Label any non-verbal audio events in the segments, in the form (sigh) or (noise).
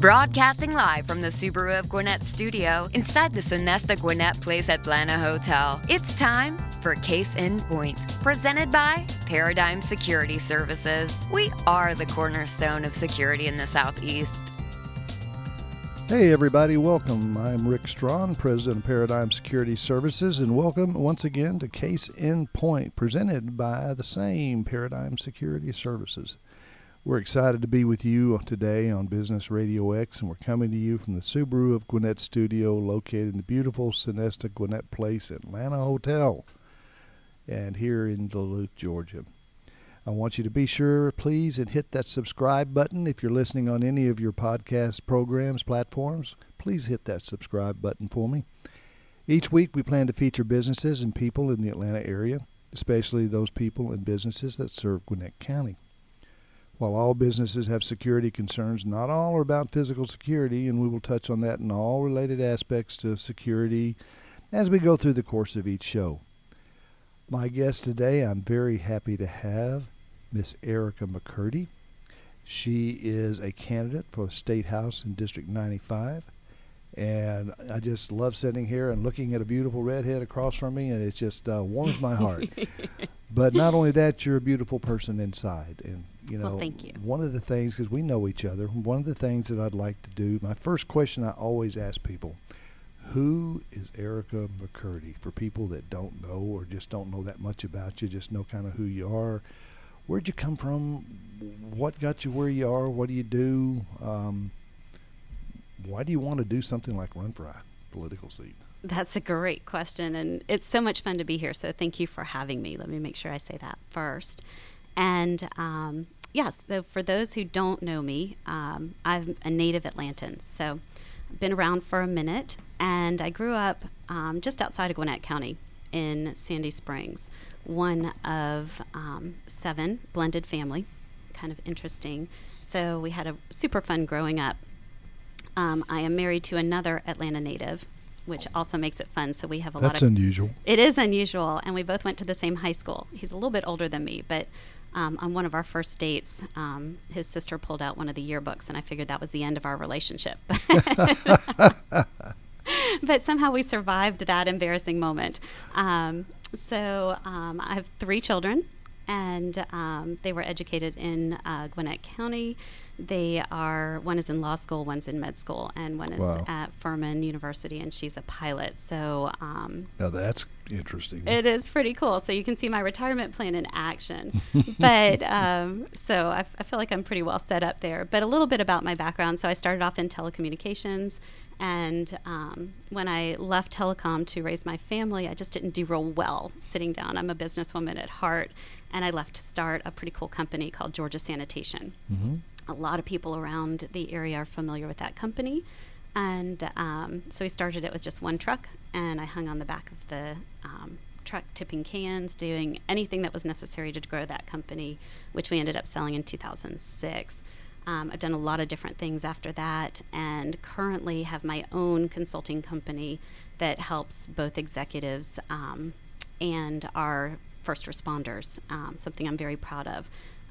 Broadcasting live from the Subaru of Gwinnett studio inside the Sonesta Gwinnett Place Atlanta Hotel. It's time for Case in Point, presented by Paradigm Security Services. We are the cornerstone of security in the Southeast. Hey, everybody, welcome. I'm Rick Strawn, President of Paradigm Security Services, and welcome once again to Case in Point, presented by the same Paradigm Security Services. We're excited to be with you today on Business Radio X, and we're coming to you from the Subaru of Gwinnett studio located in the beautiful Sonesta Gwinnett Place Atlanta Hotel and here in Duluth, Georgia. I want you to be sure, please, and hit that subscribe button. If you're listening on any of your podcast programs, platforms, please hit that subscribe button for me. Each week, we plan to feature businesses and people in the Atlanta area, especially those people and businesses that serve Gwinnett County. While all businesses have security concerns, not all are about physical security, and we will touch on that in all related aspects to security as we go through the course of each show. My guest today, I'm very happy to have Miss Erica McCurdy. She is a candidate for the State House in District 95. And I just love sitting here and looking at a beautiful redhead across from me, and it just uh, warms my heart. (laughs) but not only that, you're a beautiful person inside, and you know, well, thank you. One of the things, because we know each other, one of the things that I'd like to do, my first question I always ask people, who is Erica McCurdy? For people that don't know or just don't know that much about you, just know kind of who you are. Where'd you come from? What got you where you are? What do you do? Um, why do you want to do something like run for a political seat? That's a great question, and it's so much fun to be here. So thank you for having me. Let me make sure I say that first. And um, yes, so for those who don't know me, um, I'm a native Atlantan. So I've been around for a minute, and I grew up um, just outside of Gwinnett County in Sandy Springs, one of um, seven blended family. Kind of interesting. So we had a super fun growing up. Um, I am married to another Atlanta native, which also makes it fun. So we have a That's lot of. That's unusual. It is unusual, and we both went to the same high school. He's a little bit older than me, but um, on one of our first dates, um, his sister pulled out one of the yearbooks, and I figured that was the end of our relationship. (laughs) but somehow we survived that embarrassing moment. Um, so um, I have three children, and um, they were educated in uh, Gwinnett County. They are one is in law school, one's in med school, and one is Wow. at Furman University, and she's a pilot. So um, Now that's interesting. it is pretty cool. So you can see my retirement plan in action. (laughs) but um, so I, I feel like I'm pretty well set up there. But a little bit about my background. So I started off in telecommunications. And um, when I left telecom to raise my family, I just didn't do real well sitting down. I'm a businesswoman at heart. And I left to start a pretty cool company called Georgia Sanitation. hmm A lot of people around the area are familiar with that company. And um, so we started it with just one truck, and I hung on the back of the um, truck, tipping cans, doing anything that was necessary to grow that company, which we ended up selling in 2006. Um, I've done a lot of different things after that, and currently have my own consulting company that helps both executives um, and our first responders, um, something I'm very proud of.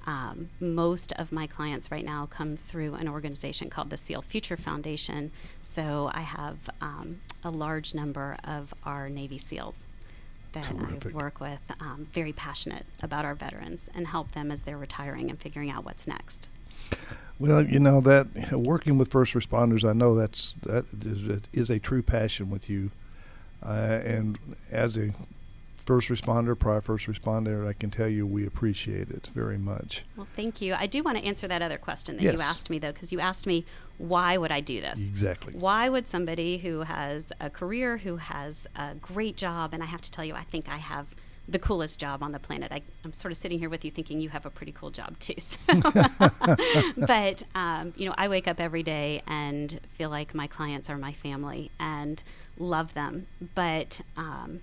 Um, most of my clients right now come through an organization called the SEAL Future Foundation. So I have um, a large number of our Navy SEALs that Terrific. I work with, um, very passionate about our veterans and help them as they're retiring and figuring out what's next. Well, you know that working with first responders, I know that's that is, is a true passion with you, uh, and as a first responder, prior first responder, I can tell you we appreciate it very much. Well, thank you. I do want to answer that other question that you asked me, though, because you asked me, why would I do this? Exactly. Why would somebody who has a career, who has a great job, and I have to tell you, I think I have the coolest job on the planet. I, am sort of sitting here with you thinking you have a pretty cool job too. So. (laughs) but, um, you know, I wake up every day and feel like my clients are my family and love them. But um,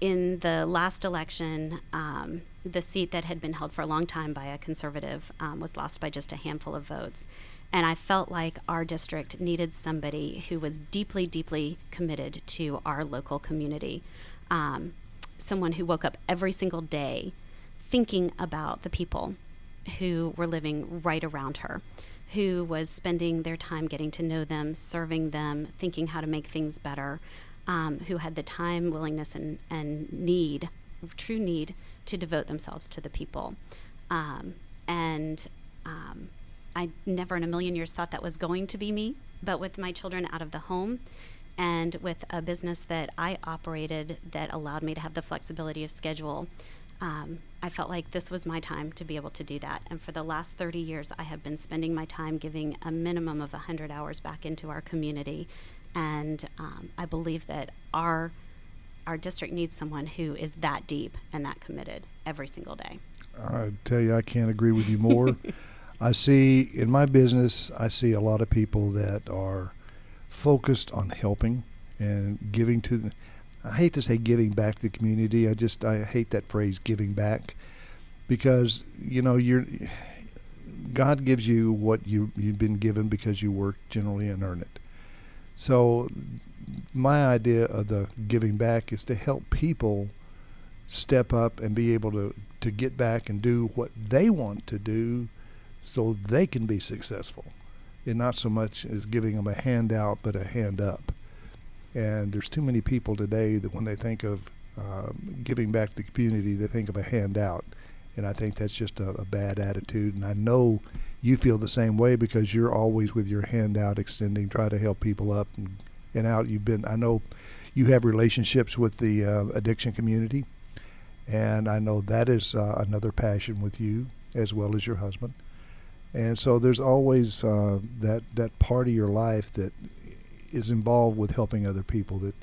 in the last election, um, the seat that had been held for a long time by a conservative um, was lost by just a handful of votes. And I felt like our district needed somebody who was deeply, deeply committed to our local community. Um, someone who woke up every single day thinking about the people who were living right around her, who was spending their time getting to know them, serving them, thinking how to make things better, um, who had the time, willingness, and, and need, true need, to devote themselves to the people. Um, and um, I never in a million years thought that was going to be me, but with my children out of the home, and with a business that I operated that allowed me to have the flexibility of schedule, um, I felt like this was my time to be able to do that. And for the last 30 years, I have been spending my time giving a minimum of 100 hours back into our community. And um, I believe that our our district needs someone who is that deep and that committed every single day. I tell you, I can't agree with you more. (laughs) I see in my business, I see a lot of people that are focused on helping and giving to the, I hate to say giving back to the community. I just I hate that phrase giving back because you know you're God gives you what you you've been given because you work generally and earn it. So my idea of the giving back is to help people step up and be able to to get back and do what they want to do so they can be successful and not so much as giving them a handout, but a hand up. And there's too many people today that when they think of um, giving back to the community, they think of a handout. And I think that's just a, a, bad attitude. And I know you feel the same way because you're always with your hand out, extending, try to help people up and, and out. You've been, I know you have relationships with the uh, addiction community. And I know that is uh, another passion with you as well as your husband. And so there's always uh, that that part of your life that is involved with helping other people. That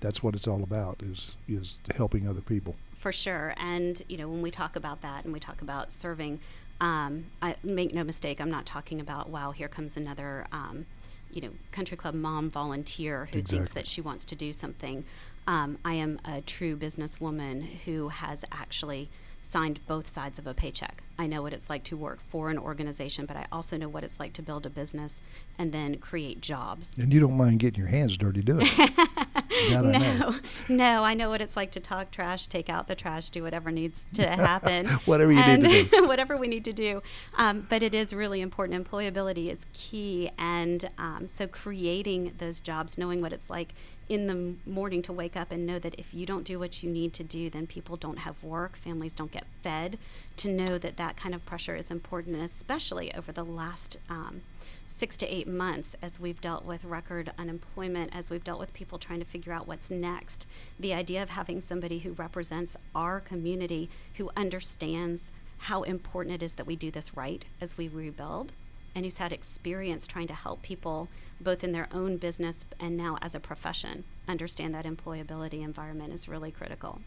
that's what it's all about is is helping other people. For sure, and you know when we talk about that and we talk about serving, um, I make no mistake. I'm not talking about wow, here comes another. Um, you know, country club mom volunteer who exactly. thinks that she wants to do something. Um, I am a true businesswoman who has actually signed both sides of a paycheck. I know what it's like to work for an organization, but I also know what it's like to build a business and then create jobs. And you don't mind getting your hands dirty doing (laughs) it. No, know. (laughs) no, I know what it's like to talk trash, take out the trash, do whatever needs to (laughs) happen. whatever you need to do. (laughs) whatever we need to do. Um, but it is really important. Employability is key. And um, so creating those jobs, knowing what it's like in the morning to wake up and know that if you don't do what you need to do, then people don't have work, families don't get fed. To know that that kind of pressure is important, especially over the last um, six to eight months as we've dealt with record unemployment, as we've dealt with people trying to figure out what's next. The idea of having somebody who represents our community, who understands how important it is that we do this right as we rebuild, and who's had experience trying to help people both in their own business and now as a profession, understand that employability environment is really critical.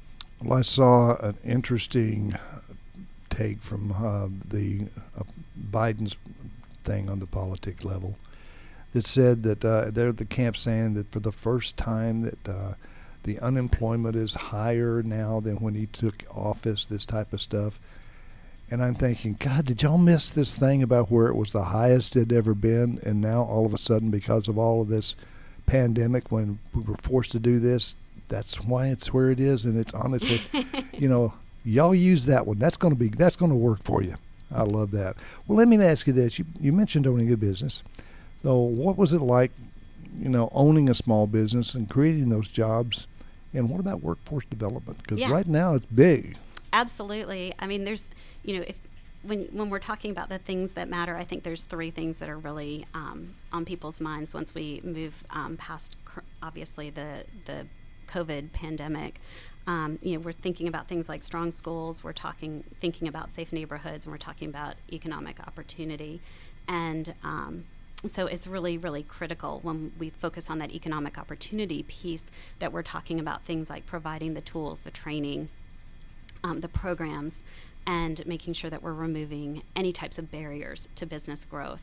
Well, I saw an interesting take from uh, the uh, Biden's thing on the politic level that said that uh, they're the camp saying that for the first time that uh, the unemployment is higher now than when he took office. This type of stuff. And I'm thinking, God, did y'all miss this thing about where it was the highest it had ever been? And now all of a sudden, because of all of this pandemic, when we were forced to do this, that's why it's where it is. And it's on its way. you know, y'all use that one. That's going to be, that's going to work for you. I love that. Well, let me ask you this. You, you mentioned owning a business. So what was it like, you know, owning a small business and creating those jobs? And what about workforce development? Because yeah. right now it's big. Absolutely. I mean, there's, you know, if when when we're talking about the things that matter, I think there's three things that are really um, on people's minds once we move um, past, obviously the the COVID pandemic. Um, you know, we're thinking about things like strong schools. We're talking thinking about safe neighborhoods, and we're talking about economic opportunity. And um, so it's really, really critical when we focus on that economic opportunity piece that we're talking about things like providing the tools, the training, um, the programs, and making sure that we're removing any types of barriers to business growth.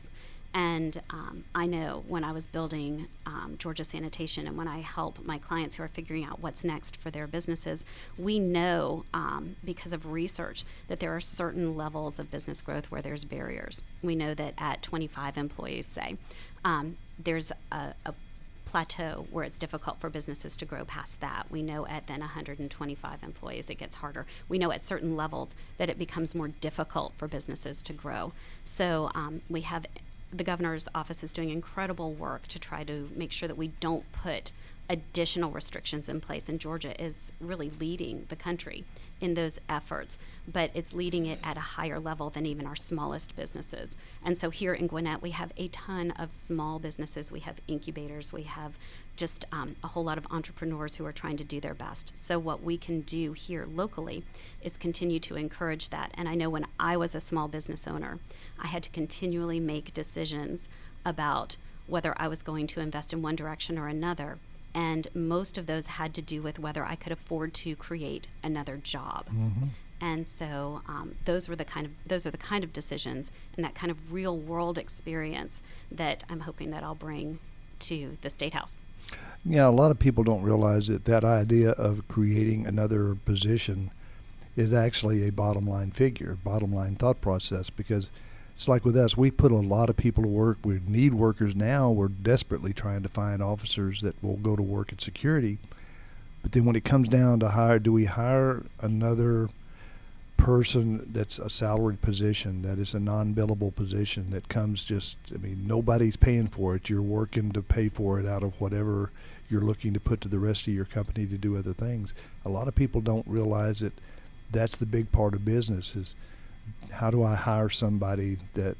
And um, I know when I was building um, Georgia Sanitation and when I help my clients who are figuring out what's next for their businesses, we know um, because of research that there are certain levels of business growth where there's barriers. We know that at 25 employees, say, um, there's a, a plateau where it's difficult for businesses to grow past that. We know at then 125 employees it gets harder. We know at certain levels that it becomes more difficult for businesses to grow. So um, we have the governor's office is doing incredible work to try to make sure that we don't put additional restrictions in place. And Georgia is really leading the country in those efforts, but it's leading it at a higher level than even our smallest businesses. And so here in Gwinnett, we have a ton of small businesses. We have incubators. We have just um, a whole lot of entrepreneurs who are trying to do their best. So, what we can do here locally is continue to encourage that. And I know when I was a small business owner, I had to continually make decisions about whether I was going to invest in one direction or another. And most of those had to do with whether I could afford to create another job. Mm-hmm. And so um, those were the kind of those are the kind of decisions and that kind of real world experience that I'm hoping that I'll bring to the state house. Yeah, a lot of people don't realize that that idea of creating another position is actually a bottom line figure, bottom line thought process because it's like with us, we put a lot of people to work. We need workers now. We're desperately trying to find officers that will go to work in security. But then when it comes down to hire, do we hire another person that's a salaried position, that is a non billable position that comes just, I mean, nobody's paying for it. You're working to pay for it out of whatever you're looking to put to the rest of your company to do other things. A lot of people don't realize that that's the big part of business is how do I hire somebody that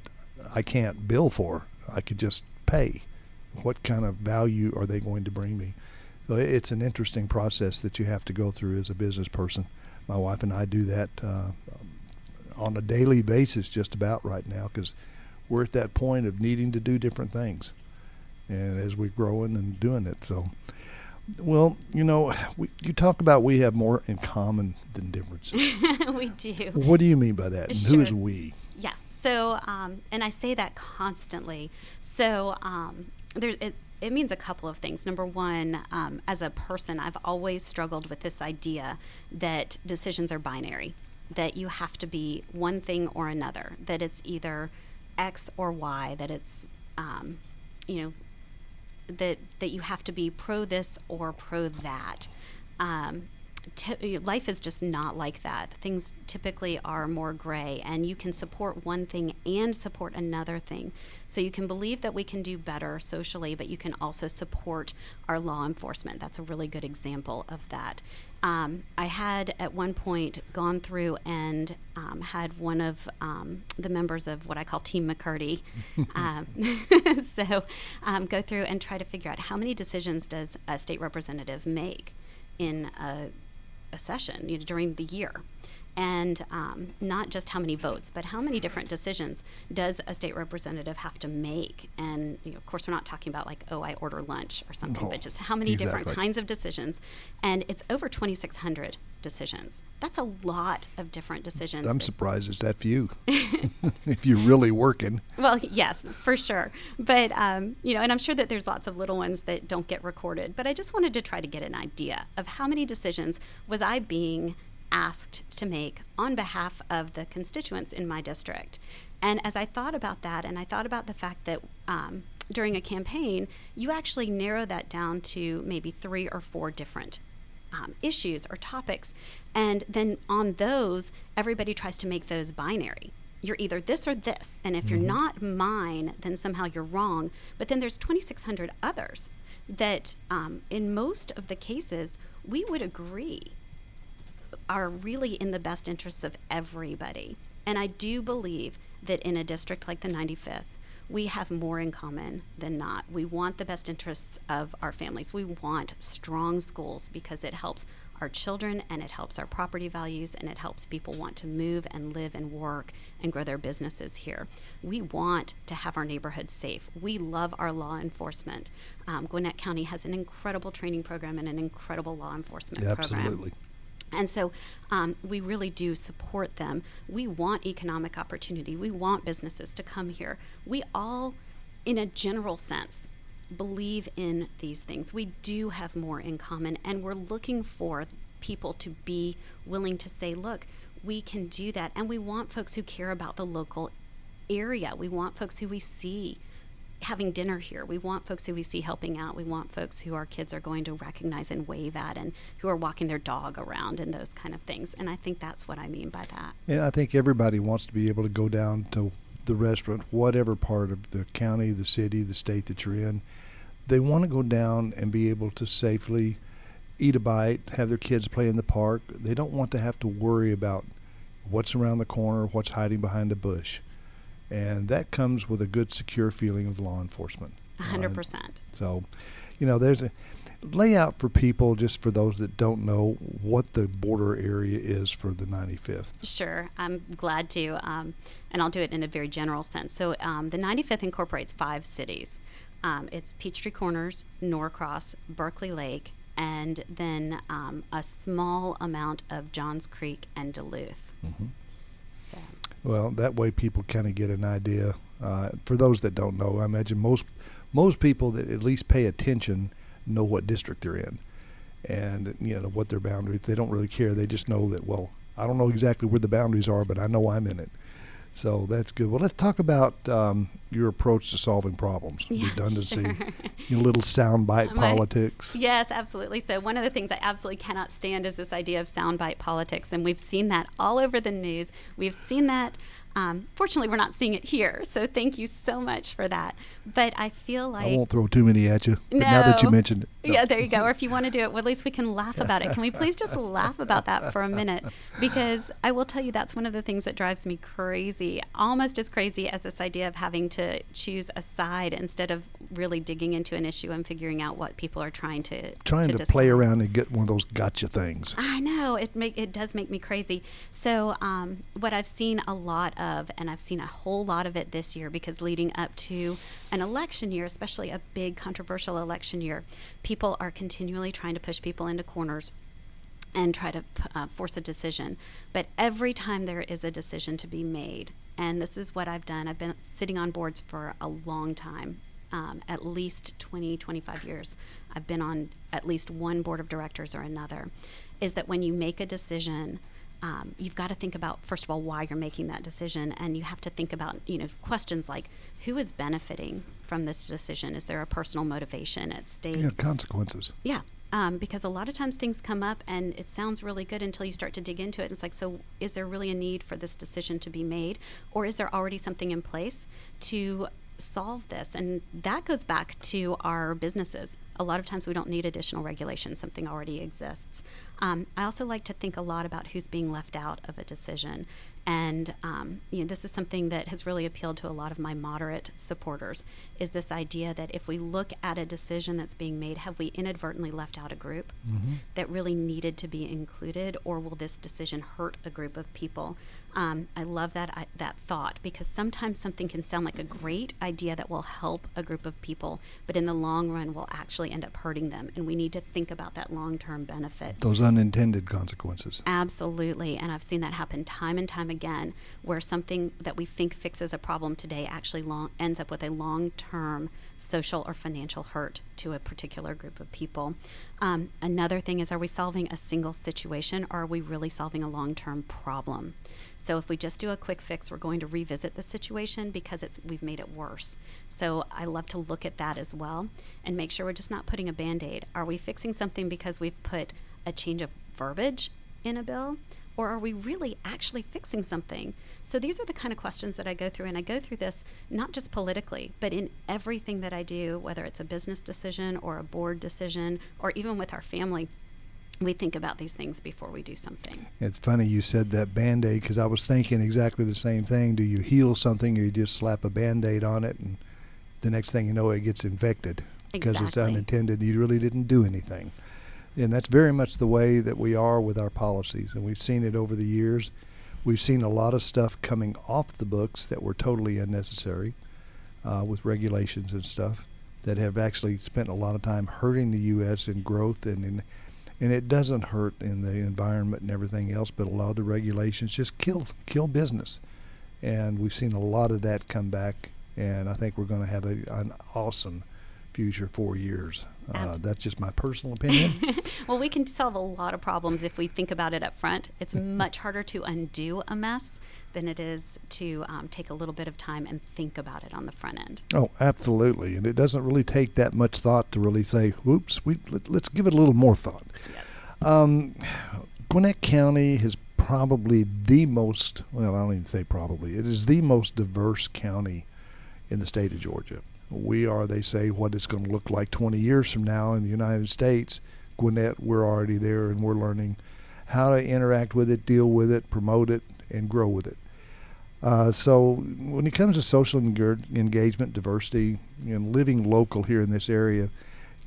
I can't bill for? I could just pay. What kind of value are they going to bring me? So it's an interesting process that you have to go through as a business person. My wife and I do that uh, on a daily basis, just about right now, because we're at that point of needing to do different things, and as we're growing and doing it. So, well, you know, we, you talk about we have more in common than differences. (laughs) we do. What do you mean by that? And sure. who is we? Yeah. So, um, and I say that constantly. So, um, there, it, it means a couple of things. Number one, um, as a person, I've always struggled with this idea that decisions are binary, that you have to be one thing or another, that it's either X or Y, that it's, um, you know, that that you have to be pro this or pro that. Um, t- life is just not like that. Things typically are more gray, and you can support one thing and support another thing. So you can believe that we can do better socially, but you can also support our law enforcement. That's a really good example of that. Um, I had at one point gone through and um, had one of um, the members of what I call Team McCurdy (laughs) um, (laughs) so um, go through and try to figure out how many decisions does a state representative make in a a session you know, during the year and um, not just how many votes, but how many different decisions does a state representative have to make? And you know, of course, we're not talking about like, oh, I order lunch or something, no, but just how many exactly. different kinds of decisions. And it's over 2,600 decisions. That's a lot of different decisions. I'm surprised it's that few. (laughs) if you're really working. Well, yes, for sure. But um, you know, and I'm sure that there's lots of little ones that don't get recorded. But I just wanted to try to get an idea of how many decisions was I being asked to make on behalf of the constituents in my district. And as I thought about that, and I thought about the fact that um, during a campaign, you actually narrow that down to maybe three or four different um, issues or topics. And then on those, everybody tries to make those binary. You're either this or this. And if mm-hmm. you're not mine, then somehow you're wrong. But then there's 2,600 others that, um, in most of the cases, we would agree are really in the best interests of everybody. And I do believe that in a district like the 95th, we have more in common than not. We want the best interests of our families. We want strong schools because it helps our children and it helps our property values and it helps people want to move and live and work and grow their businesses here. We want to have our neighborhoods safe. We love our law enforcement. Um, Gwinnett County has an incredible training program and an incredible law enforcement program. absolutely. And so um, we really do support them. We want economic opportunity. We want businesses to come here. We all, in a general sense, believe in these things. We do have more in common, and we're looking for people to be willing to say, look, we can do that. And we want folks who care about the local area. We want folks who we see having dinner here. We want folks who we see helping out. We want folks who our kids are going to recognize and wave at and who are walking their dog around and those kind of things. And I think that's what I mean by that. And I think everybody wants to be able to go down to the restaurant, whatever part of the county, the city, the state that you're in. They want to go down and be able to safely eat a bite, have their kids play in the park. They don't want to have to worry about what's around the corner, what's hiding behind a bush. And that comes with a good, secure feeling of law enforcement. A Uh, 100%. so, you know, there's a layout for people, just for those that don't know what the border area is for the 95th. Sure, I'm glad to, um, and I'll do it in a very general sense. So, um, the 95th incorporates five cities. Um, it's Peachtree Corners, Norcross, Berkeley Lake, and then um, a small amount of Johns Creek and Duluth. So, Well, that way people kind of get an idea. Uh, for those that don't know, I imagine most most people that at least pay attention know what district they're in, and you know what their boundaries. They don't really care. They just know that. Well, I don't know exactly where the boundaries are, but I know I'm in it. So that's good. Well, let's talk about um, your approach to solving problems. (laughs) Yeah, Redundancy, sure. your little soundbite (laughs) My- politics. Yes, absolutely. So, one of the things I absolutely cannot stand is this idea of soundbite politics. And we've seen that all over the news. We've seen that. Um, fortunately, we're not seeing it here. So, thank you so much for that. But I feel like. I won't throw too many at you. But now that you mentioned it, no. Yeah, there you go. Or if you want to do it, well, at least we can laugh about it. Can we please just (laughs) laugh about that for a minute? Because I will tell you that's one of the things that drives me crazy, almost as crazy as this idea of having to choose a side instead of really digging into an issue and figuring out what people are trying to trying to, decide. play around and get one of those gotcha things. I know it make it does make me crazy. So um, what I've seen a lot of, and I've seen a whole lot of it this year, because leading up to an election year, especially a big controversial election year, people are continually trying to push people into corners and try to uh, force a decision. But every time there is a decision to be made, and this is what I've done, I've been sitting on boards for a long time, um, at least 20, 25 years. I've been on at least one board of directors or another. Is that when you make a decision, um, you've got to think about first of all why you're making that decision, and you have to think about you know questions like who is benefiting from this decision? Is there a personal motivation at stake? Yeah, consequences. Yeah, um, because a lot of times things come up and it sounds really good until you start to dig into it. and It's like, so is there really a need for this decision to be made, or is there already something in place to solve this? And that goes back to our businesses. A lot of times we don't need additional regulation, something already exists. Um, I also like to think a lot about who's being left out of a decision. And um, you know, this is something that has really appealed to a lot of my moderate supporters. Is this idea that if we look at a decision that's being made, have we inadvertently left out a group that really needed to be included, or will this decision hurt a group of people? Um, I love that I, that thought because sometimes something can sound like a great idea that will help a group of people, but in the long run will actually end up hurting them, and we need to think about that long-term benefit. Those unintended consequences. Absolutely. And I've seen that happen time and time again, where something that we think fixes a problem today actually long, ends up with a long term social or financial hurt to a particular group of people. Um, another thing is are we solving a single situation or are we really solving a long term problem? So if we just do a quick fix, we're going to revisit the situation because it's we've made it worse. So I love to look at that as well and make sure we're just not putting a band-aid. Are we fixing something because we've put a change of verbiage in a bill or are we really actually fixing something? So these are the kind of questions that I go through and I go through this not just politically, but in everything that I do, whether it's a business decision or a board decision or even with our family we think about these things before we do something. It's funny you said that band aid because I was thinking exactly the same thing. Do you heal something or you just slap a band aid on it and the next thing you know it gets infected because it's unintended? You really didn't do anything. And that's very much the way that we are with our policies. And we've seen it over the years. We've seen a lot of stuff coming off the books that were totally unnecessary uh, with regulations and stuff that have actually spent a lot of time hurting the U.S. in growth and in and it doesn't hurt in the environment and everything else, but a lot of the regulations just kill kill business, and we've seen a lot of that come back, and I think we're going to have a, an awesome future four years. Uh, that's just my personal opinion. (laughs) Well, we can solve a lot of problems if we think about it up front. It's (laughs) much harder to undo a mess than it is to um, take a little bit of time and think about it on the front end. oh, absolutely, and it doesn't really take that much thought to really say, "Whoops, we let, let's give it a little more thought." Yes. Um, Gwinnett County is probably the most, well, I don't even say probably, it is the most diverse county in the state of Georgia. We are, they say, what it's going to look like 20 years from now in the United States. Gwinnett, we're already there and we're learning how to interact with it, deal with it, promote it, and grow with it. Uh, so when it comes to social engagement, diversity, and living local here in this area,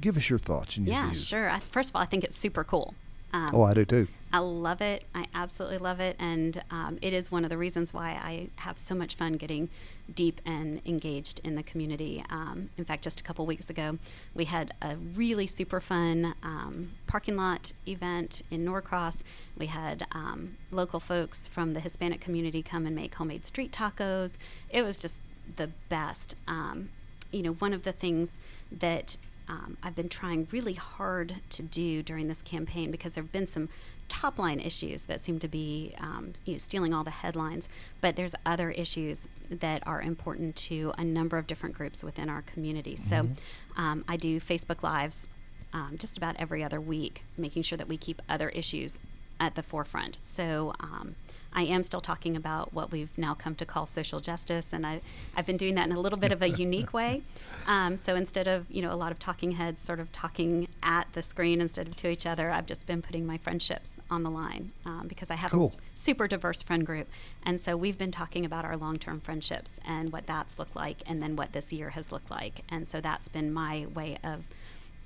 give us your thoughts and your Yeah, views. sure. I, first of all, I think it's super cool. Um, Oh, I do too. I love it. I absolutely love it. And um, it is one of the reasons why I have so much fun getting deep and engaged in the community. Um, in fact, just a couple weeks ago, we had a really super fun um, parking lot event in Norcross. We had um, local folks from the Hispanic community come and make homemade street tacos. It was just the best. Um, you know, one of the things that um, I've been trying really hard to do during this campaign because there have been some top line issues that seem to be um, you know, stealing all the headlines, but there's other issues that are important to a number of different groups within our community. So um, I do Facebook Lives um, just about every other week, making sure that we keep other issues at the forefront. So um, I am still talking about what we've now come to call social justice, and I, I've been doing that in a little bit of a unique way. (laughs) Um, so instead of you know a lot of talking heads sort of talking at the screen instead of to each other, I've just been putting my friendships on the line um, because I have Cool. a super diverse friend group, and so we've been talking about our long-term friendships and what that's looked like, and then what this year has looked like, and so that's been my way of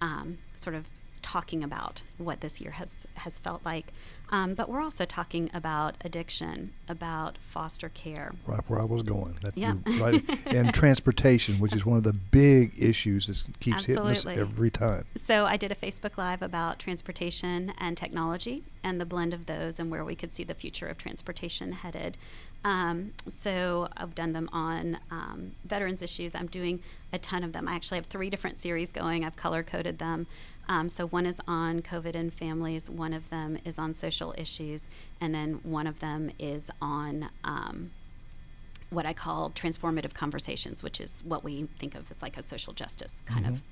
um, sort of talking about what this year has has felt like. Um, but we're also talking about addiction, about foster care. right where I was going. That Yeah. right, (laughs) and transportation, which is one of the big issues that keeps hitting Absolutely. us every time. So I did a Facebook Live about transportation and technology and the blend of those and where we could see the future of transportation headed. Um, so I've done them on um, veterans issues. I'm doing a ton of them. I actually have three different series going. I've color coded them. Um, so one is on COVID and families, one of them is on social issues, and then one of them is on um, what I call transformative conversations, which is what we think of as like a social justice kind of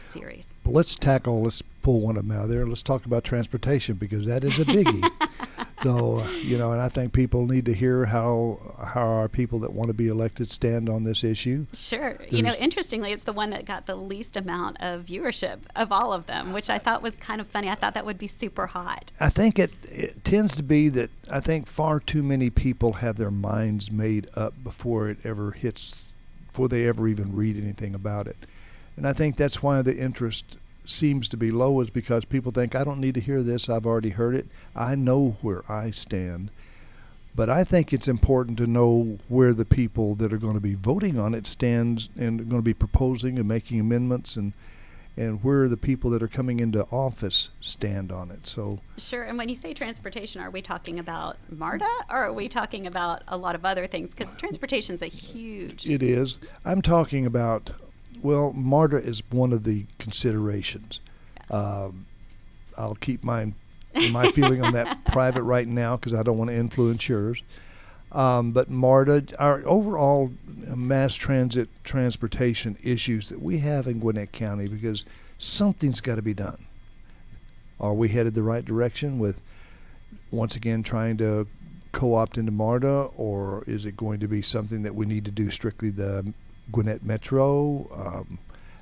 series. But let's tackle. Let's pull one of them out of there. Let's talk about transportation because that is a biggie. (laughs) so you know, and I think people need to hear how how our people that want to be elected stand on this issue. Sure. You know, interestingly, it's the one that got the least amount of viewership of all of them, which I thought was kind of funny. I thought that would be super hot. I think it, it tends to be that I think far too many people have their minds made up before it ever hits, before they ever even read anything about it. And I think that's why the interest seems to be low, is because people think, I don't need to hear this, I've already heard it, I know where I stand. But I think it's important to know where the people that are going to be voting on it stand and are going to be proposing and making amendments and and where the people that are coming into office stand on it. So Sure. And when you say transportation, are we talking about MARTA or are we talking about a lot of other things? Because transportation is a huge. It is. I'm talking about, well, MARTA is one of the considerations. Um, I'll keep my my (laughs) feeling on that private right now because I don't want to influence yours. Um, but MARTA, our overall mass transit transportation issues that we have in Gwinnett County, because something's got to be done. Are we headed the right direction with, once again, trying to co-opt into MARTA, or is it going to be something that we need to do strictly the Gwinnett Metro? Um,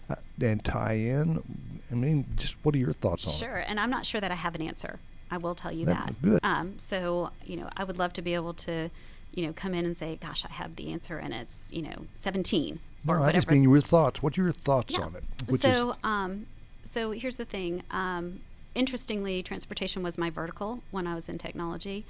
uh, and tie in. I mean, just what are your thoughts on it? Sure, and I'm not sure that I have an answer. I will tell you That- that. good. Um, so, you know, I would love to be able to, you know, come in and say, "Gosh, I have the answer," and it's, you know, 17 No, I just mean your thoughts. What are your thoughts Yeah. on it? Which so, is um, so here's the thing. Um, interestingly, transportation was my vertical when I was in technology.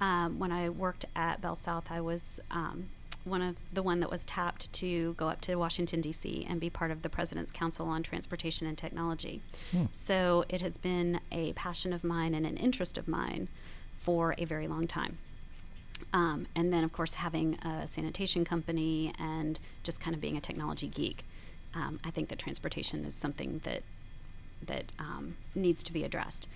Um, when I worked at Bell South, I was um, one of the one that was tapped to go up to Washington D.C. and be part of the President's Council on Transportation and Technology. So it has been a passion of mine and an interest of mine for a very long time. Um, and then, of course, having a sanitation company and just kind of being a technology geek, um, I think that transportation is something that that um, needs to be addressed.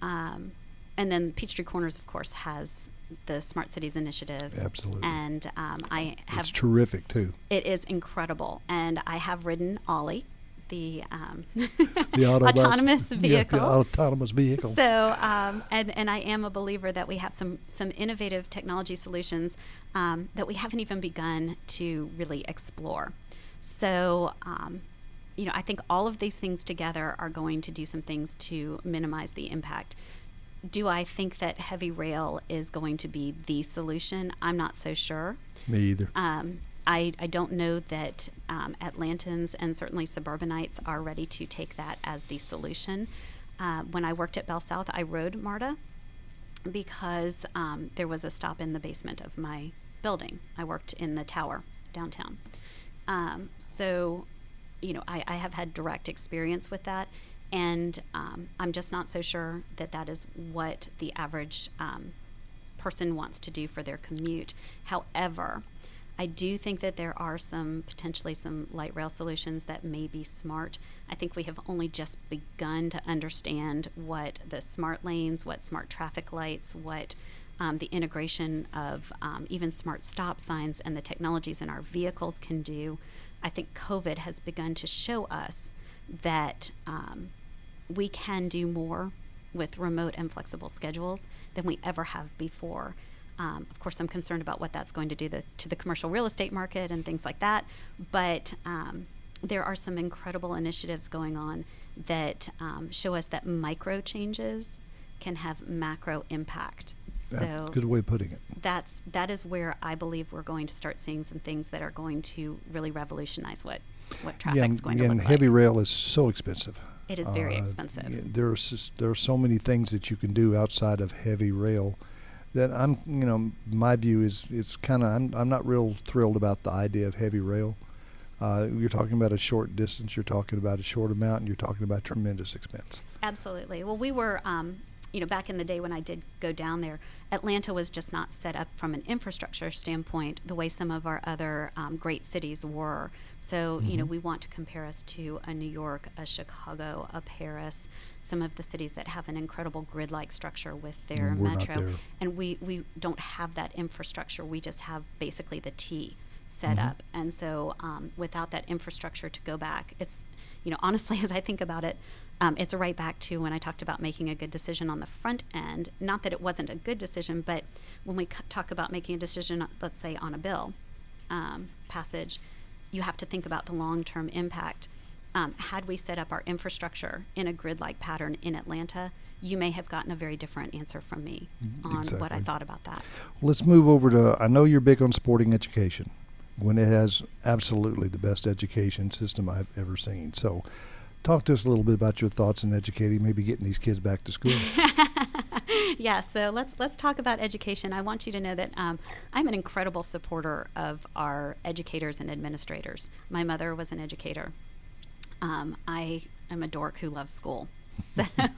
Um, and then Peachtree Corners, of course, has the Smart Cities Initiative. Absolutely. And um, I have it's terrific too. it is incredible, and I have ridden Olli, the, um, The (laughs) autonomous yeah, vehicle. the autonomous vehicle. So, um, and and I am a believer that we have some some innovative technology solutions um, that we haven't even begun to really explore. So, um, you know, I think all of these things together are going to do some things to minimize the impact. Do I think that heavy rail is going to be the solution? I'm not so sure. Me either. Um, I, I don't know that um, Atlantans and certainly suburbanites are ready to take that as the solution. Uh, when I worked at Bell South, I rode MARTA because um, there was a stop in the basement of my building. I worked in the tower downtown. Um, so, you know, I, I have had direct experience with that, and um, I'm just not so sure that that is what the average um, person wants to do for their commute. However, I do think that there are some potentially some light rail solutions that may be smart. I think we have only just begun to understand what the smart lanes, what smart traffic lights, what um, the integration of um, even smart stop signs and the technologies in our vehicles can do. I think COVID has begun to show us that um, we can do more with remote and flexible schedules than we ever have before. Um, of course, I'm concerned about what that's going to do the, to the commercial real estate market and things like that. But um, there are some incredible initiatives going on that um, show us that micro changes can have macro impact. Yeah, So good way of putting it. that's that is where I believe we're going to start seeing some things that are going to really revolutionize what what traffic's yeah, and, going to and look heavy like. rail is so expensive. It is very Uh, expensive. There's just, there are so many things that you can do outside of heavy rail that I'm you know my view is it's kind of I'm I'm not real thrilled about the idea of heavy rail. Uh, you're talking about a short distance. You're talking about a short amount, and you're talking about tremendous expense. Absolutely. Well, we were, um, you know, back in the day when I did go down there, Atlanta was just not set up from an infrastructure standpoint the way some of our other um, great cities were. So, you Mm-hmm. know, we want to compare us to a New York, a Chicago, a Paris, some of the cities that have an incredible grid-like structure with their we're metro. And we, we don't have that infrastructure. We just have basically the T set Mhm. up. And so, um, without that infrastructure to go back, it's, you know, honestly, (laughs) as I think about it, um, it's right back to when I talked about making a good decision on the front end. Not that it wasn't a good decision, but when we c- talk about making a decision, let's say on a bill um, passage, you have to think about the long term impact. Um, had we set up our infrastructure in a grid like pattern in Atlanta, you may have gotten a very different answer from me on what I thought about that. Let's move over to. I know you're big on sporting education. Gwinnett has absolutely the best education system I've ever seen. So, talk to us a little bit about your thoughts on educating, maybe getting these kids back to school. (laughs) yeah, so let's let's talk about education. I want you to know that um, I'm an incredible supporter of our educators and administrators. My mother was an educator. Um, I am a dork who loves school. So (laughs)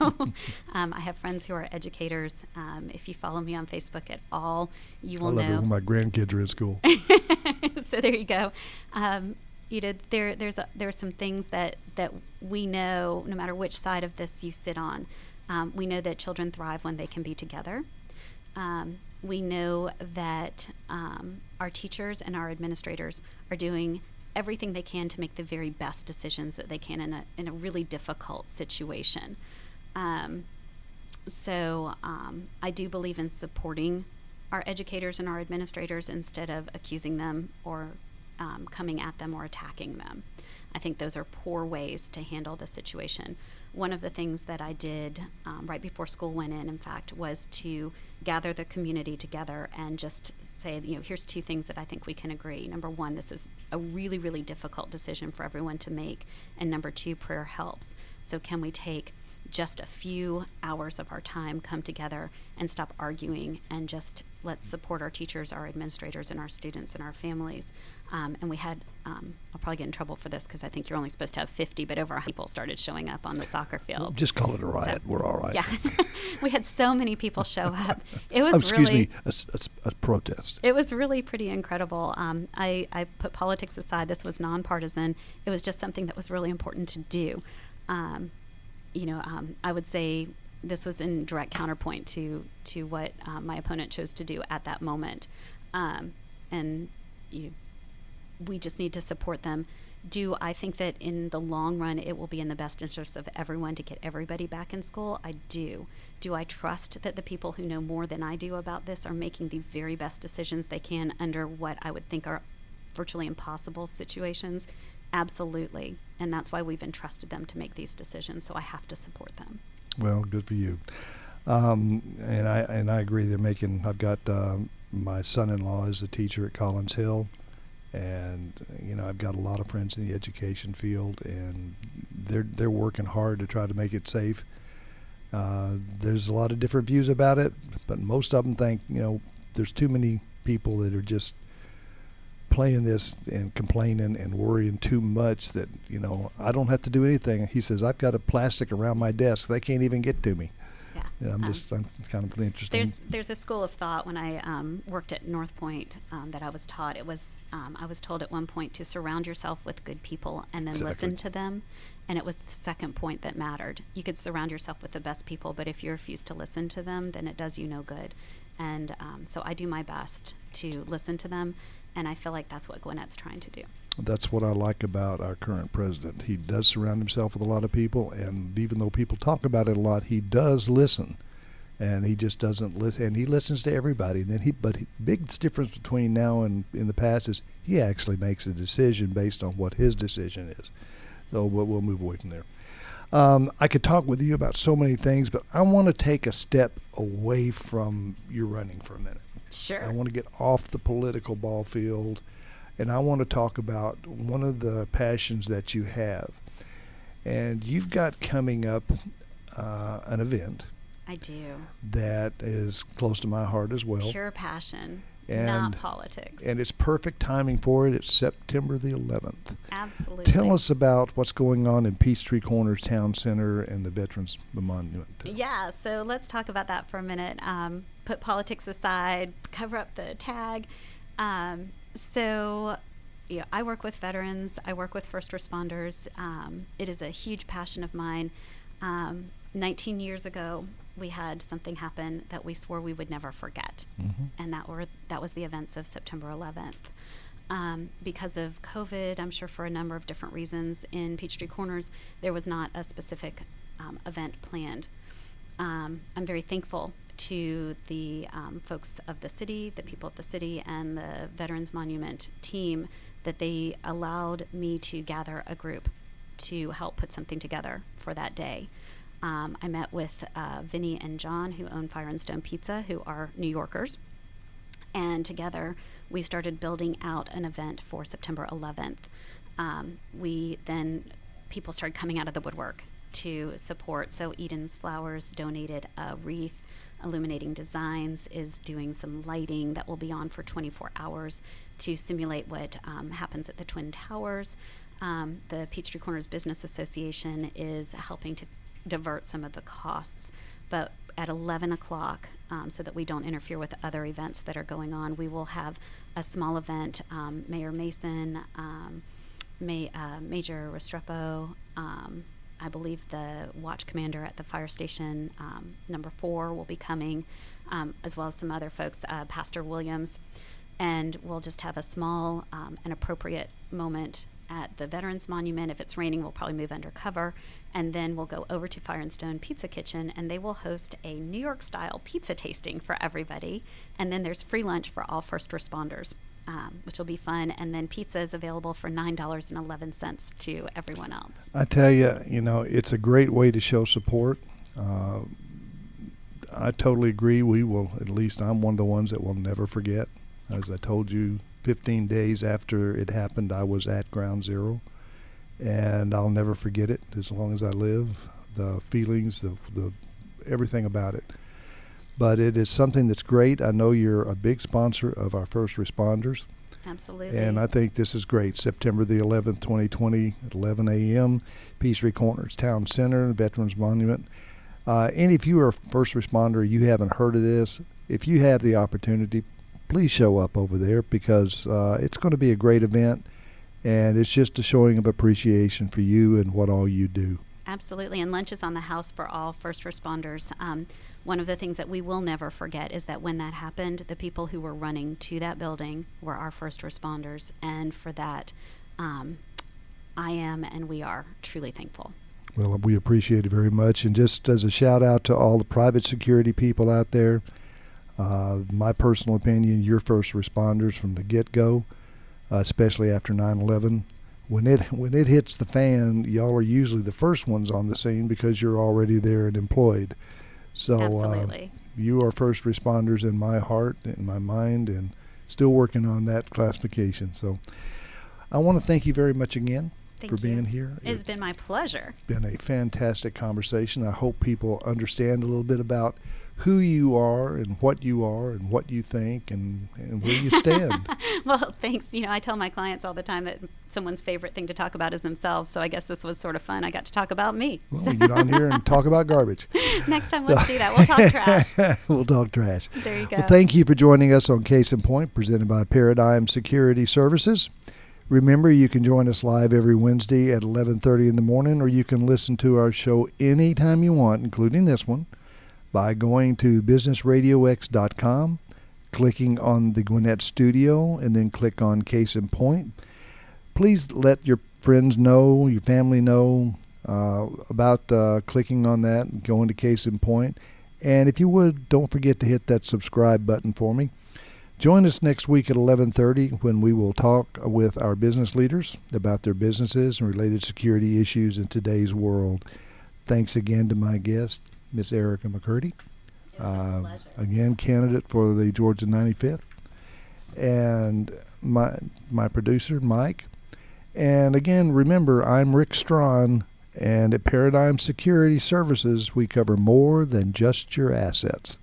um, I have friends who are educators. Um, if you follow me on Facebook at all, you will know. I love it when my grandkids are in school. (laughs) so there you go. Um, you know, there there's a, there are some things that that we know, no matter which side of this you sit on, um, we know that children thrive when they can be together. Um, we know that um, our teachers and our administrators are doing everything they can to make the very best decisions that they can in a in a really difficult situation. Um, so um, I do believe in supporting our educators and our administrators instead of accusing them or um, coming at them or attacking them. I think those are poor ways to handle the situation. One of the things that I did um, right before school went in, in fact, was to gather the community together and just say, you know, here's two things that I think we can agree. Number one, this is a really, really difficult decision for everyone to make. And number two, prayer helps. So, can we take just a few hours of our time come together and stop arguing and just let's support our teachers, our administrators, and our students and our families. Um, and we had, um, I'll probably get in trouble for this because I think you're only supposed to have 50, but over 100 people started showing up on the soccer field. Just call it a riot. So, We're all right. Yeah. (laughs) we had so many people show up. It was oh, excuse really, me, a, a, a, protest. It was really pretty incredible. Um, I, I put politics aside. This was nonpartisan. It was just something that was really important to do. Um, you know, um, I would say this was in direct counterpoint to to what um, my opponent chose to do at that moment, um, and you, we just need to support them. Do I think that in the long run it will be in the best interest of everyone to get everybody back in school? I do. Do I trust that the people who know more than I do about this are making the very best decisions they can under what I would think are virtually impossible situations? Absolutely. And that's why we've entrusted them to make these decisions. So I have to support them. Well, good for you. Um, and I and I agree. They're making. I've got uh, my son-in-law is a teacher at Collins Hill, and you know I've got a lot of friends in the education field, and they're they're working hard to try to make it safe. Uh, there's a lot of different views about it, but most of them think you know there's too many people that are just playing this and complaining and worrying too much that you know I don't have to do anything. He says I've got a plastic around my desk; they can't even get to me. Yeah, I'm um, just I'm kind of interested. There's there's a school of thought when I um, worked at North Point um, that I was taught. It was um, I was told at one point to surround yourself with good people and then exactly. listen to them. And it was the second point that mattered. You could surround yourself with the best people, but if you refuse to listen to them, then it does you no good. And um, so I do my best to listen to them and I feel like that's what Gwinnett's trying to do. That's what I like about our current president. He does surround himself with a lot of people, and even though people talk about it a lot, he does listen, and he just doesn't listen. And he listens to everybody. And then he, but he, big difference between now and in the past is he actually makes a decision based on what his decision is. So we'll, we'll move away from there. Um, I could talk with you about so many things, but I want to take a step away from your running for a minute. Sure. I want to get off the political ball field, and I want to talk about one of the passions that you have. And you've got coming up uh, an event. I do. That is close to my heart as well. Pure passion and, not politics. And it's perfect timing for it. It's September the 11th. Absolutely. Tell us about what's going on in Peachtree Corners Town Center and the Veterans Monument. Yeah, so let's talk about that for a minute. Um, put politics aside, cover up the tag. Um, so, yeah, I work with veterans, I work with first responders. Um, it is a huge passion of mine. Um, 19 years ago, we had something happen that we swore we would never forget, mm-hmm. and that were that was the events of September 11th. Um, because of COVID, I'm sure for a number of different reasons, in Peachtree Corners there was not a specific um, event planned. Um, I'm very thankful to the um, folks of the city, the people of the city, and the Veterans Monument team that they allowed me to gather a group to help put something together for that day. Um, I met with uh, Vinny and John, who own Fire and Stone Pizza, who are New Yorkers. And together we started building out an event for September 11th. Um, we then, people started coming out of the woodwork to support. So Eden's Flowers donated a wreath. Illuminating Designs is doing some lighting that will be on for 24 hours to simulate what um, happens at the Twin Towers. Um, the Peachtree Corners Business Association is helping to divert some of the costs. But at 11 o'clock, um, so that we don't interfere with other events that are going on, we will have a small event. Um, Mayor Mason, um, May, uh, Major Restrepo, um, I believe the watch commander at the fire station um, number four will be coming, um, as well as some other folks, uh, Pastor Williams. And we'll just have a small and appropriate moment at the Veterans Monument. If it's raining, we'll probably move under cover. And then we'll go over to Fire and Stone Pizza Kitchen, and they will host a New York style pizza tasting for everybody. And then there's free lunch for all first responders. Um, which will be fun. And then pizza is available for $9.11 to everyone else. I tell you, you know, it's a great way to show support. Uh, I totally agree. We will, at least I'm one of the ones that will never forget. As I told you, 15 days after it happened, I was at ground zero. And I'll never forget it as long as I live. The feelings, the, the everything about it. But it is something that's great. I know you're a big sponsor of our first responders. Absolutely. And I think this is great. September the 11th, 2020, at 11 a.m., Peachtree Corners Town Center, Veterans Monument. Uh, and if you are a first responder, you haven't heard of this, if you have the opportunity, please show up over there because uh, it's going to be a great event. And it's just a showing of appreciation for you and what all you do. Absolutely. And lunch is on the house for all first responders. Um, one of the things that we will never forget is that when that happened, the people who were running to that building were our first responders. And for that, um, I am and we are truly thankful. Well, we appreciate it very much. And just as a shout out to all the private security people out there, uh, my personal opinion, your first responders from the get go, uh, especially after 9 11. When it when it hits the fan, y'all are usually the first ones on the scene because you're already there and employed. So uh, you are first responders in my heart, in my mind, and still working on that classification. So I want to thank you very much again Thank for you. being here. It's been my pleasure. Been a fantastic conversation. I hope people understand a little bit about who you are and what you are and what you think and, and where you stand. (laughs) well, thanks. You know, I tell my clients all the time that someone's favorite thing to talk about is themselves. So I guess this was sort of fun. I got to talk about me. Well, we get on here and talk about garbage. (laughs) Next time, let's do that. We'll talk trash. (laughs) we'll talk trash. There you go. Well, thank you for joining us on Case in Point, presented by Paradigm Security Services. Remember, you can join us live every Wednesday at 11:30 in the morning, or you can listen to our show anytime you want, including this one, by going to businessradiox.com, clicking on the Gwinnett Studio, and then click on Case in Point. Please let your friends know, your family know uh, about uh, clicking on that, going to Case in Point. And if you would, don't forget to hit that subscribe button for me. Join us next week at 11:30 when we will talk with our business leaders about their businesses and related security issues in today's world. Thanks again to my guest, Miss Erica McCurdy. Uh, again, candidate for the Georgia 95th, and my my producer Mike. And again, remember, I'm Rick Strawn, and at Paradigm Security Services, we cover more than just your assets.